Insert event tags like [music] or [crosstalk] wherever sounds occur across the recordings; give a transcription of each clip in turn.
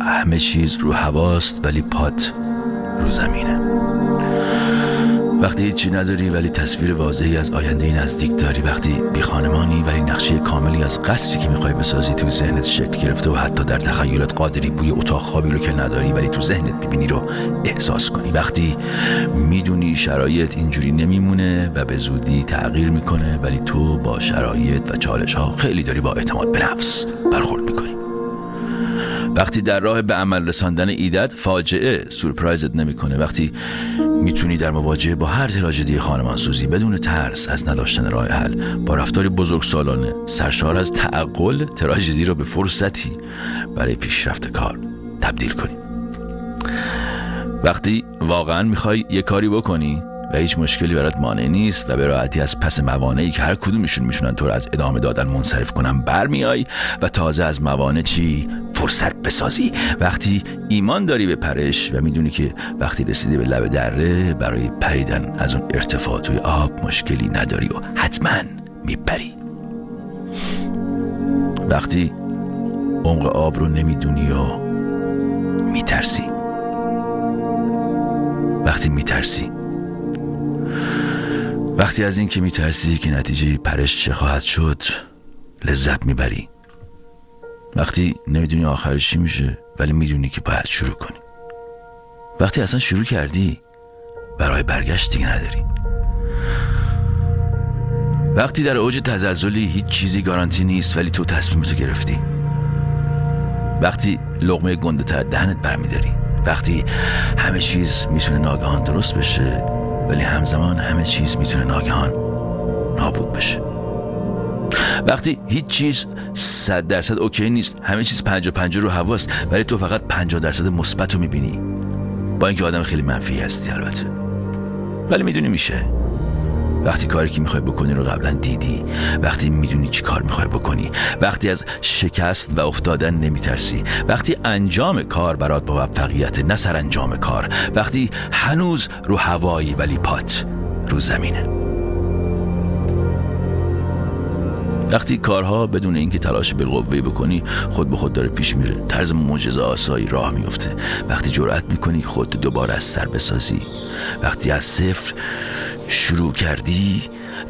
همه چیز رو هواست ولی پات رو زمینه. وقتی هیچی نداری ولی تصویر واضحی از آینده نزدیک داری. وقتی بی خانمانی ولی نقشه کاملی از قصری که می‌خوای بسازی توی ذهنت شکل گرفته و حتی در تخیلات قادری بوی اتاق خوابی رو که نداری ولی تو ذهنت می‌بینی رو احساس کنی. وقتی می‌دونی شرایط اینجوری نمیمونه و به زودی تغییر می‌کنه ولی تو با شرایط و چالش ها خیلی داری با اعتماد به نفس برخورد می‌کنی. وقتی در راه به عمل رساندن ایدت فاجعه سورپرایزت نمی‌کنه وقتی می‌تونی در مواجهه با هر تراژدی خانمانسوزی بدون ترس از نداشتن راه حل با رفتار بزرگ سالانه سرشار از تعقل تراژدی را به فرصتی برای پیشرفت کار تبدیل کنی. وقتی واقعا می‌خوای یه کاری بکنی و هیچ مشکلی برات مانع نیست و به راحتی از پس موانعی که هر کدومشون میشونن تو رو از ادامه دادن منصرف کنن برمیای و تازه از موانع چی؟ فرصت بسازی. وقتی ایمان داری به پرش و می‌دونی که وقتی رسیدی به لب دره برای پریدن از اون ارتفاع توی آب مشکلی نداری و حتما میپری. وقتی عمق آب رو نمی‌دونی و میترسی. وقتی میترسی وقتی از این که میترسی که نتیجه پرش چه خواهد شد لذت می‌بری. وقتی نمی‌دونی آخرش چی میشه ولی می‌دونی که باید شروع کنی. وقتی اصلا شروع کردی برای برگشت دیگه نداری. وقتی در اوج تزلزلی هیچ چیزی گارانتی نیست ولی تو تصمیمتو گرفتی. وقتی لغمه گنده تر دهنت برمیداری. وقتی همه چیز می‌تونه ناگهان درست بشه ولی همزمان همه چیز می‌تونه ناگهان نابود بشه. وقتی هیچ چیز صد درصد اوکی نیست همه چیز پنجا پنجا رو هواست ولی تو فقط پنجا درصد مثبت رو می‌بینی. با اینکه آدم خیلی منفی هستی البته. ولی می‌دونی میشه. وقتی کاری که می‌خوای بکنی رو قبلا دیدی وقتی می‌دونی چی کار می‌خوای بکنی وقتی از شکست و افتادن نمیترسی وقتی انجام کار برات موفقیت نه سر انجام کار وقتی هنوز رو هوایی ولی پات رو زمینه وقتی کارها بدون اینکه تلاش بالقوه بکنی خود به خود داره پیش میره طرز معجزه آسایی راه میفته وقتی جرأت می‌کنی خود دوباره از سر بسازی. وقتی از صفر شروع کردی؟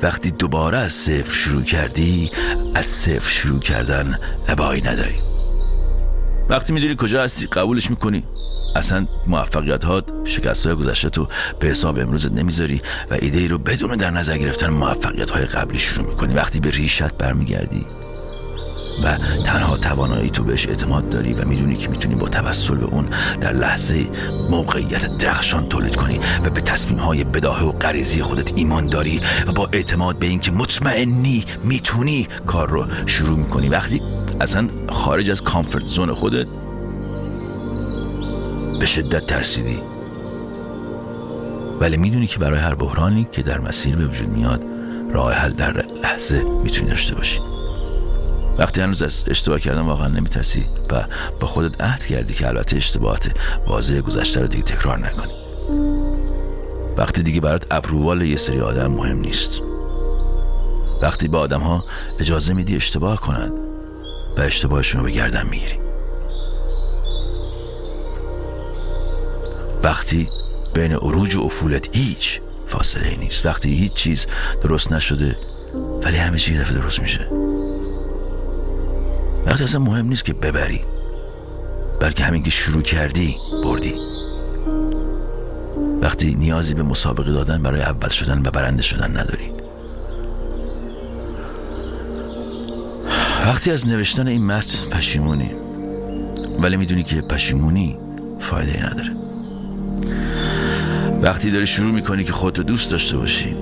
وقتی دوباره از صفر شروع کردی از صفر شروع کردن ابایی نداری. وقتی می‌دونی کجا هستی قبولش می‌کنی. اصلا موفقیت ها شکست های گذشته تو به حساب امروزت نمی‌ذاری و ایده ای رو بدون در نظر گرفتن موفقیت های قبلی شروع می‌کنی. وقتی به ریشت برمیگردی و تنها توانایی تو بهش اعتماد داری و می‌دونی که می‌تونی با توسل به اون در لحظه موقعیت درخشان تولید کنی و به تصمیم های بداهه و غریزی خودت ایمان داری و با اعتماد به اینکه مطمئنی می‌تونی کار رو شروع می‌کنی. وقتی اصلا خارج از کامفورت زون خودت به شدت ترسیدی. ولی می‌دونی که برای هر بحرانی که در مسیر به وجود میاد راه حل در لحظه می‌تونی داشته باشی. وقتی هنوز اشتباه کردن واقعا نمیترسی و با خودت عهد کردی که البته اشتباهات واضح گذشته رو دیگه تکرار نکنی. وقتی دیگه برات اپرووال یه سری آدم مهم نیست. وقتی به آدم ها اجازه میدی اشتباه کنند و اشتباهشون رو به گردن می‌گیری. وقتی بین عروج و افولت هیچ فاصله نیست. وقتی هیچ چیز درست نشده ولی همه چیز دفعه درست میشه. وقتی اصلا مهم نیست که ببری. بلکه همین که شروع کردی بردی. وقتی نیازی به مسابقه دادن برای اول شدن و برنده شدن نداری. وقتی از نوشتن این متن پشیمونی. ولی می‌دونی که پشیمونی فایده نداره. وقتی داری شروع می‌کنی که خودتو دوست داشته باشی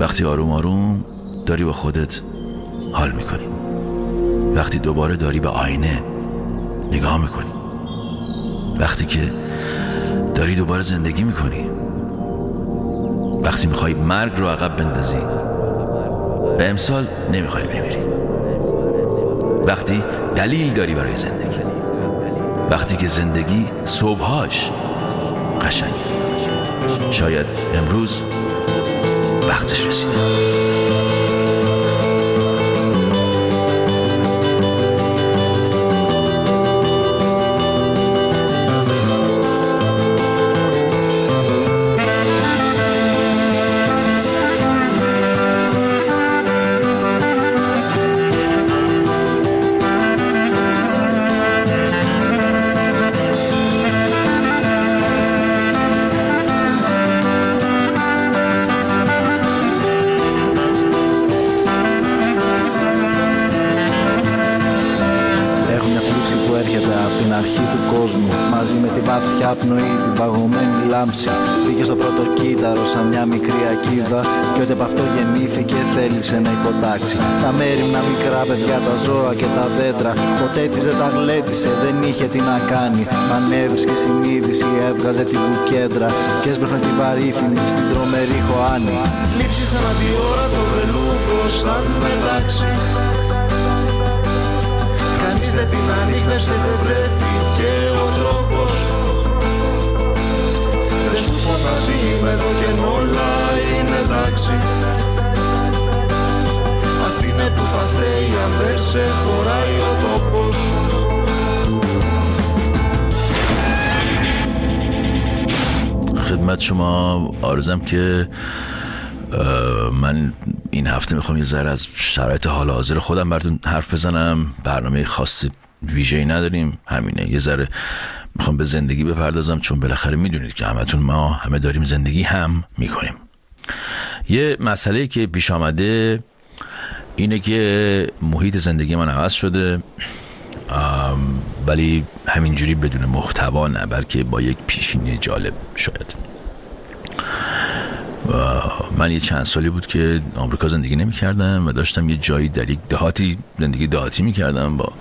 وقتی آروم آروم داری با خودت حال می‌کنی. وقتی دوباره داری به آینه نگاه می‌کنی. وقتی که داری دوباره زندگی می‌کنی. وقتی می‌خوای مرگ رو عقب بندازی. و امسال نمی‌خوای بمیری. وقتی دلیل داری برای زندگی. وقتی که زندگی صبحهاش قشنگه. شاید امروز وقتش رسیده. Βαθιά πνοή, την παγωμένη λάμψη. Μπήκε στο πρώτο κύτταρο σαν μια μικρή ακίδα. Και ό,τι από αυτό γεννήθηκε θέλησε να υποτάξει. Τα μέρημνα μικρά παιδιά, τα ζώα και τα δέντρα. Ποτέ της δεν τα γλέντισε, δεν είχε τι να κάνει. Ανέβρισκε συνείδηση, έβγαζε τη βουκέντρα. Και έσπρεχνε τη βαρύθινη στην τρομερή χωάνη. Θλίψει ανά τη ώρα το βελούδο σαν μετάξι. Κανείς δεν την ανείχνευσε, δεν βρέθηκε είμαι εδώ και όλα είναι εντάξει Αυτή είναι που θα θέλει αν δεν σε χωράει ο τόπος خدمت شما آرزم که من این هفته میخوام یه ذره از شرایط حال حاضر خودم براتون حرف بزنم برنامه خاصی ویژه‌ای نداریم همینه یه ذره می‌خوام به زندگی بپردازم چون بالاخره می‌دونید که همتون ما همه داریم زندگی هم می‌کنیم. یه مسئله که پیش آمده اینه که محیط زندگی من عوض شده ولی همینجوری بدون محتوا نه بلکه با یک پیشینه جالب شاید. من یه چند سالی بود که آمریکا زندگی نمی کردم و داشتم یه جایی در یک دهاتی زندگی دهاتی می کردم با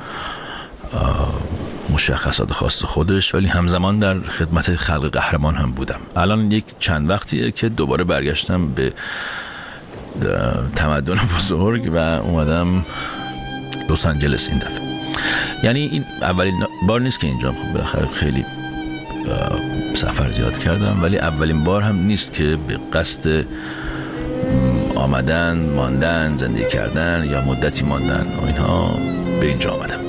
مشخصات خاص خودش ولی همزمان در خدمت خلق قهرمان هم بودم. الان یک چند وقتیه که دوباره برگشتم به تمدن بزرگ و اومدم لس آنجلس این دفعه. یعنی این اولین بار نیست که اینجا بالاخره خیلی سفر زیاد کردم ولی اولین بار هم نیست که به قصد آمدن ماندن زندگی کردن یا مدتی ماندن و اینها به اینجا آمدم.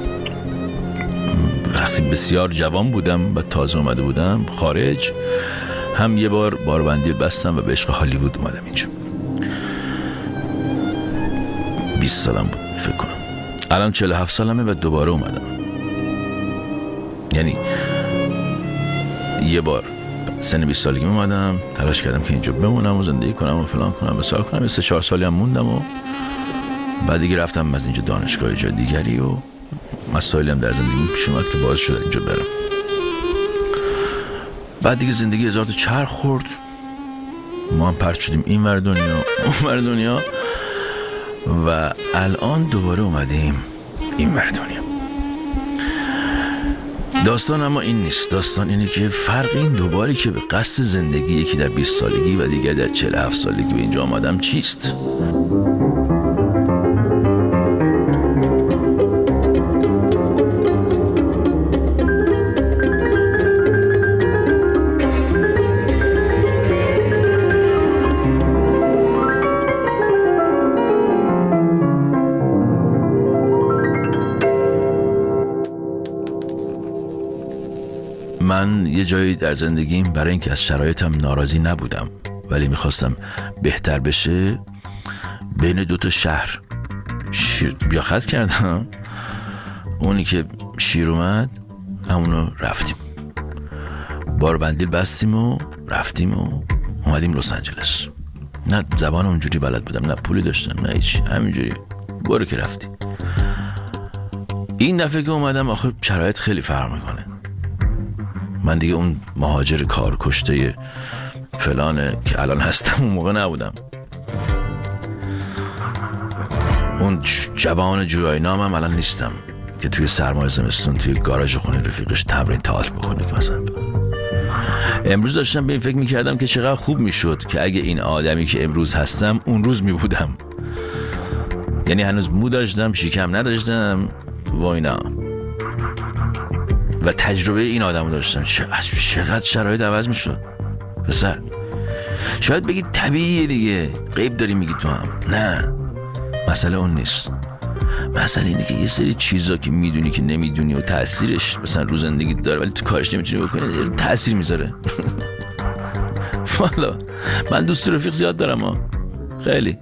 وقتی بسیار جوان بودم و تازه اومده بودم خارج هم یه بار باربندی بستم و به عشق هالیوود اومدم اینجا. 20 سالم بود فکر کنم. الان 47 سالمه و دوباره اومدم. یعنی یه بار سن 20 سالگی اومدم تلاش کردم که اینجا بمونم و زندگی کنم و فلان کنم و سال کنم. یه سه چهار سالی هم موندم و بعد دیگه رفتم از اینجا دانشگاه جا دیگری و مسائلی هم در زندگی پیش اومد که باعث شد اینجا برم بعد دیگه زندگی هزار چرخ خورد ما هم پرت شدیم این ور دنیا اون ور دنیا و الان دوباره اومدیم این ور دنیا داستان اما این نیست داستان اینه که فرق این دوباری که به قصد زندگی یکی در 20 سالگی و دیگر در 47 سالگی به اینجا آمدم چیست؟ من یه جایی در زندگیم برای اینکه از شرایطم ناراضی نبودم ولی می‌خواستم بهتر بشه بین دو تا شهر شیر بیاخت کردم. اونی که شیر اومد همونو رفتیم. باربندیل بستیم و رفتیم و اومدیم لس آنجلس. نه زبان اونجوری بلد بودم نه پولی داشتم نه هیچ همینجوری. برو که رفتی. این دفعه که اومدم آخه شرایط خیلی فرق می‌کنه. من دیگه اون مهاجر کار کشته فلانه که الان هستم اون موقع نبودم. اون جوان جویای نامم الان نیستم که توی سرمایه زمستون توی گاراژ خونه رفیقش تمرین تئاتر بکنه که مثلا. امروز داشتم به این فکر می‌کردم که چقدر خوب می‌شد که اگه این آدمی که امروز هستم اون روز میبودم. یعنی هنوز مو داشتم شیکم نداشتم و اینا. و تجربه این آدم داشتم چقدر شرایط عوض می‌شد. پسر شاید بگید طبیعیه دیگه. قیب داری میگی تو هم. نه. مسئله اون نیست. مسئله اینه که یه سری چیزا که می‌دونی که نمی‌دونی و تاثیرش مثلا رو زندگی داره ولی تو کارش نمی‌تونی بکنی تاثیر می‌ذاره. [laughs] والا من دوست رفیق زیاد دارم ها. خیلی.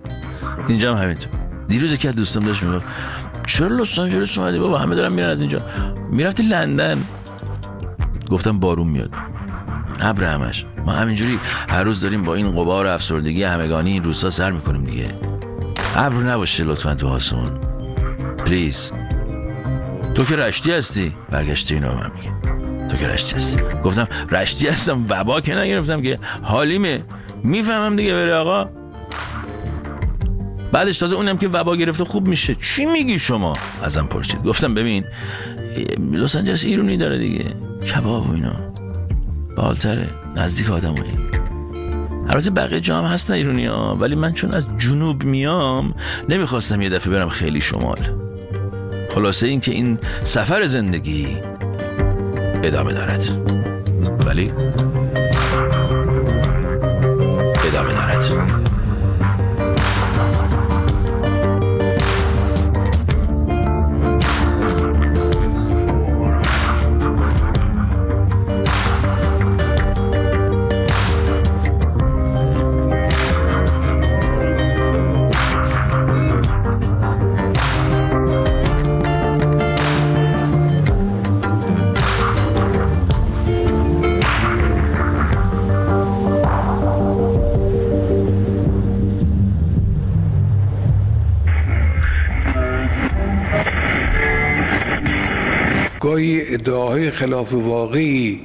اینجا هم همینطور. دیروز که دوستم داشت می‌گفت چرا لس آنجلس اومدی بابا همه دارن میرن از اینجا می‌رفتی لندن گفتم بارون میاد ابر همش ما همینجوری هر روز داریم با این قبار افسردگی همگانی این روزها سر می‌کنیم دیگه ابر نباشه لطفا تو آسمون پلیز تو که رشتی هستی برگشتی اینو من میگه تو که رشتی هستی گفتم رشتی هستم وبا که نگرفتم که حالیمه می‌فهمم دیگه بره آقا بعدش تازه اونم که وبا گرفته خوب میشه. چی میگی شما؟ ازم پرسید. گفتم ببین لس آنجلس ایرونی داره دیگه. کباب و اینا. بالتره نزدیک آدمایی. البته بقیه جا هم هستن ایرونی ها ولی من چون از جنوب میام نمی‌خواستم یه دفعه برم خیلی شمال. خلاصه این که این سفر زندگی ادامه دارد. ولی ادعاهای خلاف واقعی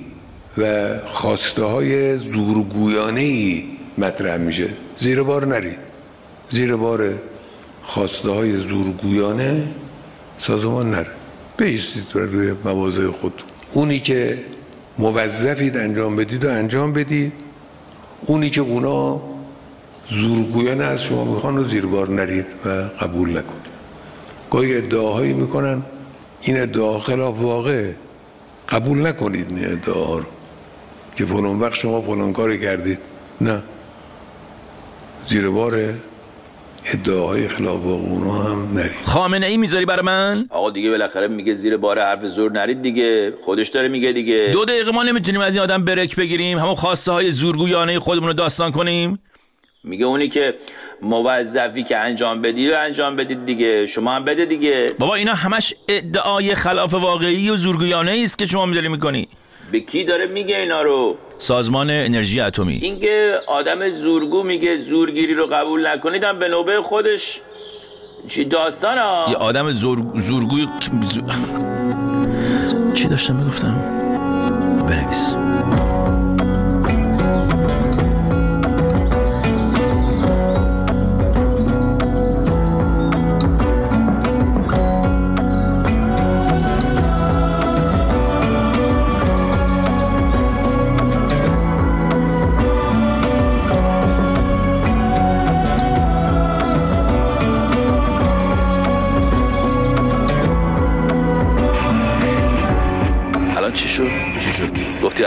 و خواسته های زورگویانه ای مطرح میشه. زیر بار نری. زیر بار خواسته های زورگویانه سازمان نره. بیستید روی مواضع خود. اونی که موظفید انجام بدید و انجام بدید. اونی که اونا زورگویانه از شما می‌خوان و زیر بار نرید و قبول نکنید. گاهی ادعاهایی می‌کنن این ادعا خلاف واقع قبول نکنید این ادعا رو. که فلان وقت شما فلان کاری کردید. نه. زیر بار ادعاهای خلاف واقع اونها هم نرید. خامنه ای می‌ذاری برای من؟ آقا دیگه بالاخره میگه زیر بار حرف زور نرید دیگه. خودش داره میگه دیگه. دو دقیقه ما نمی‌تونیم از این آدم برک بگیریم. همون خواسته های زورگویانه خودمون رو داستان کنیم. میگه اونی که موظفی که انجام بدی و انجام بدید دیگه شما هم بده دیگه. بابا اینا همش ادعای خلاف واقعی و زورگویانه است که شما میداری می‌کنی. به کی داره میگه اینا رو؟ سازمان انرژی اتمی. اینکه آدم زورگو میگه زورگیری رو قبول نکنیدم به نوبه خودش. چی داستان ها یه آدم زور... زورگوی زور... چی داشتم می‌گفتم؟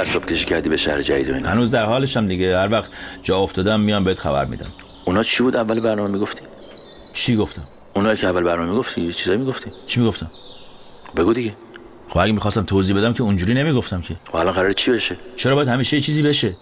اسباب کشی کردی به شهر جدید و اینا هنوز در حالشم دیگه هر وقت جا افتادم میام بهت خبر میدم اونا چی بود اول برنامه می‌گفتی؟ چی گفتم؟ اونایی که اول برنامه می‌گفتی چیزایی می‌گفتی؟ چی می‌گفتم؟ بگو دیگه خب اگه می‌خواستم توضیح بدم که اونجوری نمی‌گفتم که خب الان قراره چی بشه؟ چرا باید همیشه چیزی بشه؟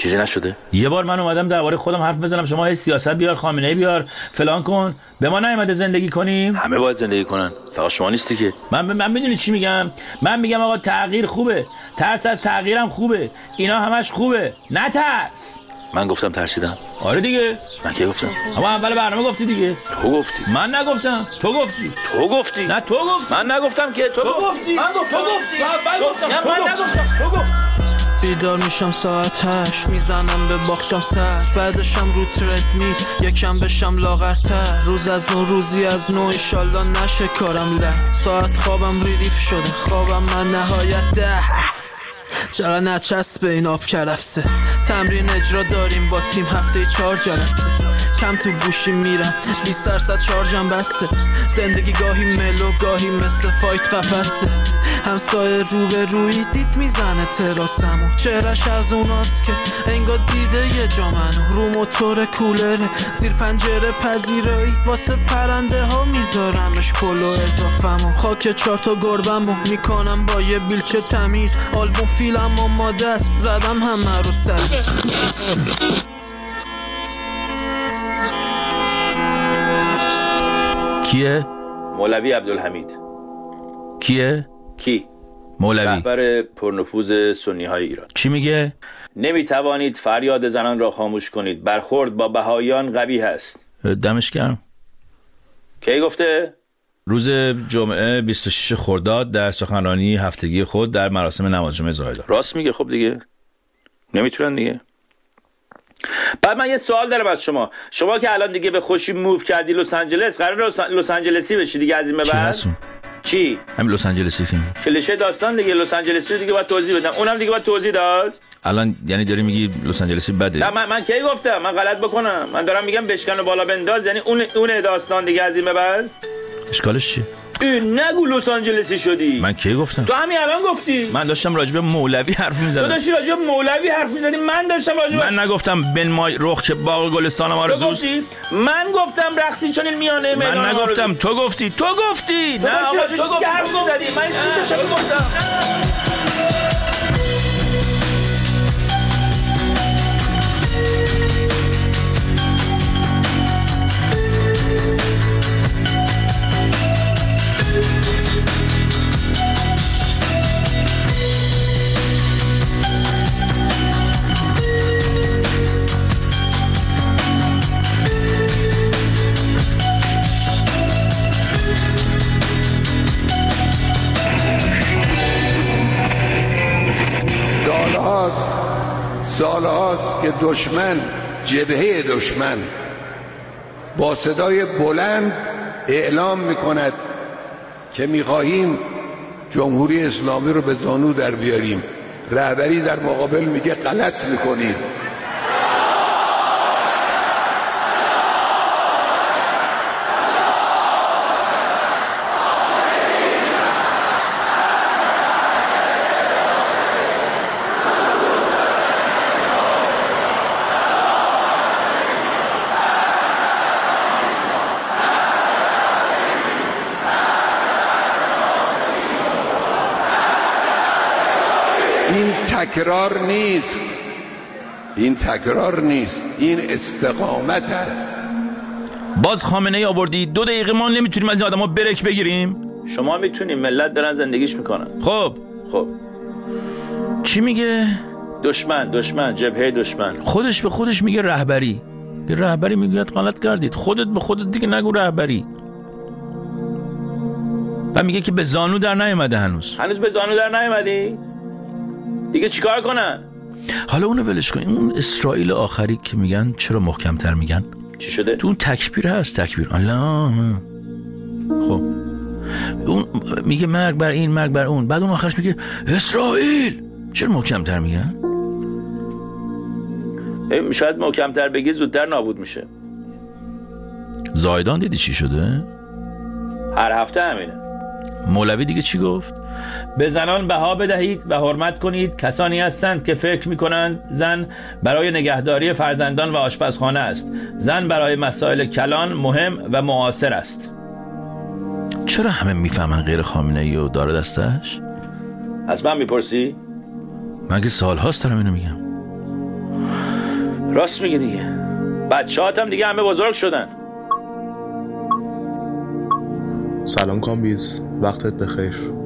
چیزی نشده؟ یه بار من اومدم درباره خودم حرف بزنم. شما هی سیاست بیار خامنه بیار فلان کن. به ما نیومده زندگی کنیم. همه باید زندگی کنن. فقط شما نیستی که. من من می‌دونی چی میگم؟ من میگم آقا تغییر خوبه. ترس از تغییرم خوبه. اینا همش خوبه. نترس من گفتم ترسیدم. آره دیگه. من که گفتم؟ اما اول برنامه گفتی دیگه. تو گفتی. من نگفتم. تو گفتی. تو گفتی. نه تو گفتی. من نگفتم که تو, تو گفتی. من گفتم. تو گفتی. من گفتم. من نگفتم. تو گفتی بیدار میشم ساعت هشت می‌زنم به باخشم سر. بعدشم رو ترد می یکم بشم لاغرتر. روز از نو روزی از نو ایشالله نشه کارم لنگ ساعت خوابم ریریف شده خوابم من نهایت ده. چقدر نچسب این آب کرفسه. تمرین اجرا داریم با تیم هفته چهار جلسه. کم تو گوشی میرم. 20 درصد شارژم بسته. زندگی گاهی ملو گاهی مثل فایت قفسه. همسایه رو به روی دید می‌زنه تراسمو. چهرش از اوناست که انگار دیده یه جا منو. رو موتور کولره زیر پنجره پذیرایی. واسه پرنده ها میذارمش پلو اضافمو خاک چهار تا گربمو می‌کنم با یه بیلچه تمیز. آلبوم فیلم آماده است. زدم همه رو سر کیه؟ مولوی عبدالحمید کیه؟ کی؟ مولوی رهبر پرنفوذ سنی های ایران چی میگه؟ نمی توانید فریاد زنان را خاموش کنید برخورد با بهایان قوی هست دمش گرم کی گفته؟ روز جمعه 26 خرداد در سخنرانی هفتگی خود در مراسم نماز جمعه زاهدان راست میگه خب دیگه نمی‌تونن دیگه بعد من یه سوال دارم از شما. شما که الان دیگه به خوشی موو کردی لس آنجلس قرار لس, لس آنجلسی بشی دیگه از این به بعد؟ چی؟ همین لس آنجلسی میگی. کلیشه داستان دیگه لس آنجلسی دیگه باید توضیح بدم. اونم دیگه باید توضیح داد؟ الان یعنی داری میگی لس آنجلسی بده. نه من, من کی گفتم؟ من غلط بکنم. من دارم میگم بشکن و بالا بنداز. یعنی اون اون داستان دیگه از این به بعد؟ اشکالش چیه نگو لس آنجلسی شدی. من کی گفتم؟ تو همین الان گفتی. من داشتم راجب مولوی حرف تو می‌زدم داشتی راجع به مولوی حرف می‌زدی. من داشتم راجع به من نگفتم بن مای رخ که باغ گلستانم تو آرزوست گفتی من گفتم رقصی چون این میانه من نگفتم. تو گفتی. تو گفتی. تو نه داشتی آقا تو گفتی حرف می‌زدی؟ من گفتم دشمن جبهه دشمن. با صدای بلند اعلام می کند که می خواهیم جمهوری اسلامی رو به زانو در بیاریم. رهبری در مقابل میگه غلط می‌کنید این تکرار نیست. این تکرار نیست. این استقامت است. باز خامنه ای آوردی. دو دقیقه ما نمی‌تونیم از این آدما برک بگیریم. شما می‌تونی ملت دارن زندگیش می‌کنن. خب. خب. چی میگه؟ دشمن دشمن جبهه دشمن. خودش به خودش میگه رهبری. یه رهبری می‌گوید غلط کردید. خودت به خودت دیگه نگو رهبری. و میگه که به زانو در نیومده هنوز. هنوز به زانو در نیومدی؟ دیگه چیکار کنن؟ حالا اونو ولش کن. اون اسرائیل آخری که میگن چرا محکمتر میگن؟ چی شده؟ تو اون تکبیر هست تکبیر. الله. خب. اون میگه مرگ بر این مرگ بر اون. بعد اون آخرش میگه اسرائیل. چرا محکمتر میگن؟ شاید محکمتر بگی زودتر نابود میشه. زایدان دیدی چی شده؟ هر هفته همینه. مولوی دیگه چی گفت؟ به زنان بها بدهید و حرمت کنید. کسانی هستند که فکر می کنند زن برای نگهداری فرزندان و آشپزخانه است. زن برای مسائل کلان مهم و معاصر است. چرا همه می‌فهمن غیر خامنه ای و داره دستش؟ از من می‌پرسی؟ من که سالهاست دارم اینو میگم. راست میگی دیگه. بچه هم دیگه همه بزرگ شدن. سلام کامبیز. وقتت بخیر.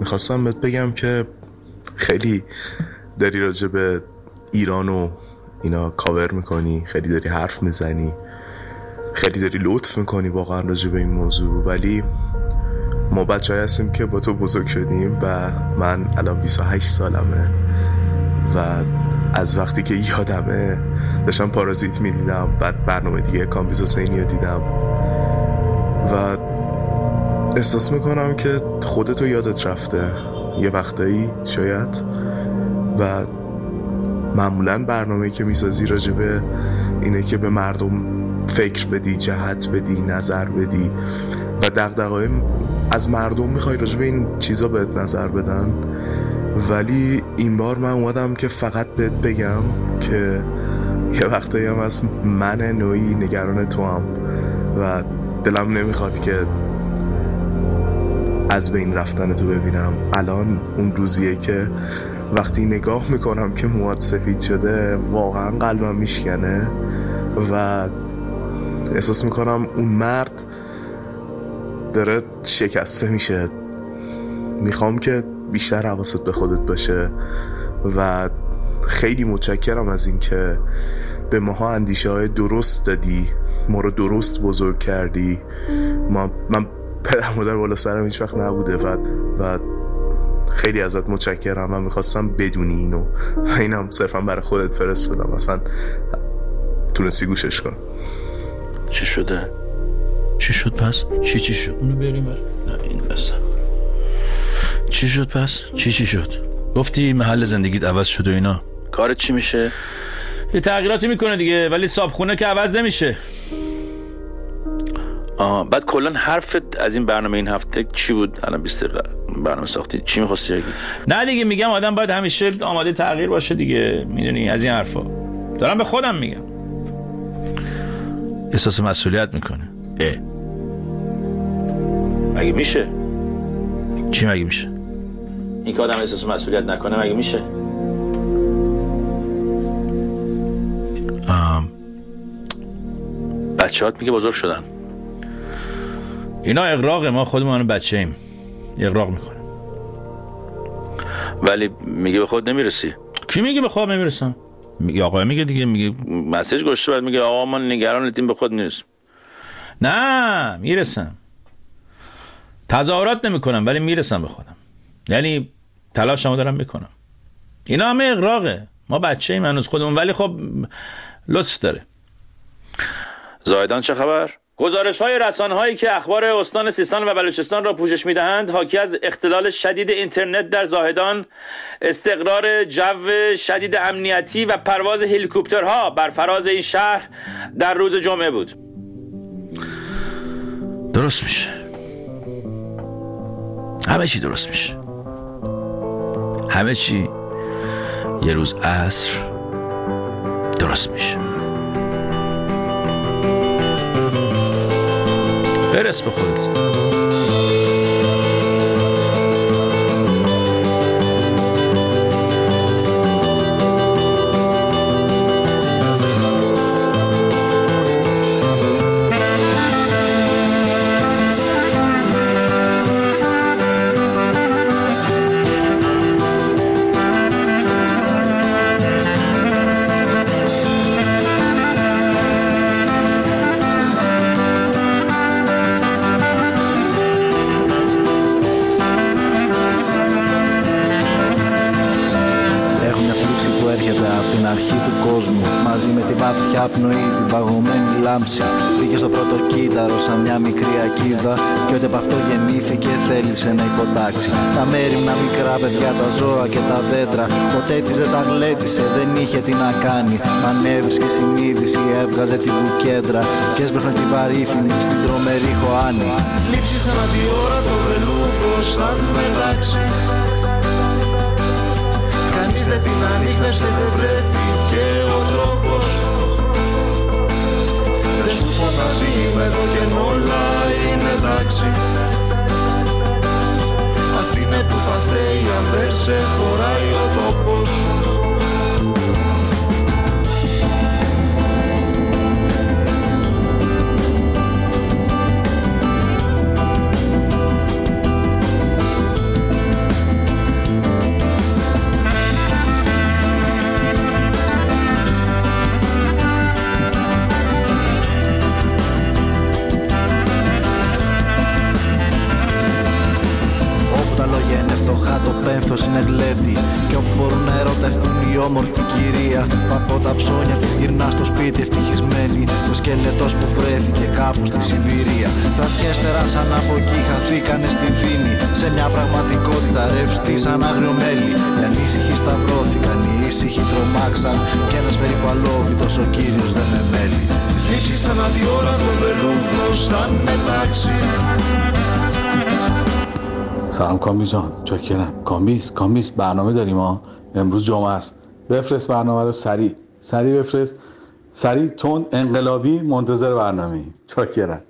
می‌خواستم بهت بگم که خیلی داری راجع به ایران و اینا کاور می‌کنی خیلی داری حرف می‌زنی خیلی داری لطف می‌کنی واقعا راجع به این موضوع. ولی ما بچه هستیم که با تو بزرگ شدیم و من الان 28 سالمه و از وقتی که یادمه داشتم پارازیت می‌دیدم بعد برنامه دیگه کامبیز حسینی رو دیدم. و احساس می‌کنم که خودتو یادت رفته. یه وقتایی شاید. و معمولا برنامه که می‌سازی راجبه اینه که به مردم فکر بدی جهت بدی نظر بدی. و دقدقای از مردم می‌خوای راجبه این چیزا بهت نظر بدن. ولی این بار من اومدم که فقط بهت بگم که یه وقتایی هم از من نوعی نگران تو هم و دلم نمی‌خواد که از بین رفتن تو ببینم. الان اون روزیه که وقتی نگاه می‌کنم که مواد سفید شده واقعا قلبم میشکنه و احساس می‌کنم اون مرد داره شکسته میشه. می‌خوام که بیشتر حواست به خودت باشه و خیلی متشکرم از اینکه به ماها اندیشه های درست دادی ما رو درست بزرگ کردی. ما من پدر مادر بالا سرم هیچ وقت نبوده و و خیلی ازت متشکرم من می‌خواستم بدونی اینو و اینم صرفا برای خودت فرستادم مثلا تونستی گوشش کن چی شده؟ چی شد پس؟ چی چی شد؟ اونو بریم بر نه این بسه چی شد پس؟ چی چی شد؟ گفتی محل زندگیت عوض شد و اینا کارت چی میشه؟ یه تغییراتی می‌کنه دیگه ولی صابخونه که عوض نمیشه آه بعد کلا حرفت از این برنامه این هفته چی بود؟ الان 20 دقیقه. برنامه ساختی. چی می‌خواستی بگی؟ نه دیگه میگم آدم باید همیشه آماده تغییر باشه دیگه. می‌دونی از این حرفا. دارم به خودم میگم. احساس مسئولیت می‌کنه. اه. مگه میشه؟ چی مگه میشه؟ این که آدم احساس مسئولیت نکنه مگه میشه؟ بچه هات میگه بزرگ شدن. اینا اقراق ما خودمون بچه ایم اقراق می‌کنه. ولی میگه به خود نمی‌رسی. کی میگه به خود نمی‌رسم؟ میگه آقا میگه دیگه میگه مسیج گشته بعد میگه آقا ما نگران تیم به خود نیست. نه می‌رسم. تظاهرات نمی‌کنم ولی می‌رسم به خودم. یعنی تلاشمو دارم می‌کنم. اینا همه اقراقه ما بچه ایم هنوز خودمون ولی خب لطف داره. زایدان چه خبر؟ گزارش های رسانه هایی که اخبار استان سیستان و بلوچستان را پوشش می دهند حاکی از اختلال شدید اینترنت در زاهدان استقرار جو شدید امنیتی و پرواز هلیکوپترها بر فراز این شهر در روز جمعه بود. درست میشه. همه چی درست میشه. همه چی یه روز عصر درست میشه. Petersburg. Θέλησε να υποτάξει Τα μέρημνα μικρά παιδιά, τα ζώα και τα δέντρα Ποτέ της δεν τα γλέντισε, δεν είχε τι να κάνει. Μα ανέβρισκε συνείδηση, έβγαζε τη βουκέντρα Και έσπρωχνε τη βαρύθινη στην τρομερή χωάνη. Λείψεις ανά τη ώρα το βελούδος σαν μετάξει Κανείς δεν την ανείχνευσε, δεν βρέθηκε ο τρόπος. Δεν σου φωνάζει είμαι εδώ και όλα είναι εντάξει. Αυτή είναι που θα φταίει αν δεν σε χωράει ο τόπος φτωχά, το πένθος είναι γλέντι Κι όπου μπορούν να ερωτευτούν η όμορφη κυρία Που από τα ψώνια της γυρνά στο σπίτι ευτυχισμένη. Το σκελετός που βρέθηκε κάπου στη Σιβηρία. Στρατιές περάσαν από εκεί, χαθήκανε στη δίνη Σε μια πραγματικότητα ρευστή σαν άγριο μέλι. Οι ανήσυχοι σταυρώθηκαν, οι ήσυχοι τρομάξαν. Κι ένας περίπου αλόβητος ο κύριος δεν με μέλει. Λείψεις ανά τη ώρα το βελούδος σαν μετάξει سلام کامبیز جان. چاکرم کامبیز کامبیز برنامه داریم ها. امروز جمعه است. بفرست برنامه رو. سریع. سریع بفرست. سریع تون انقلابی منتظر برنامه چاکرم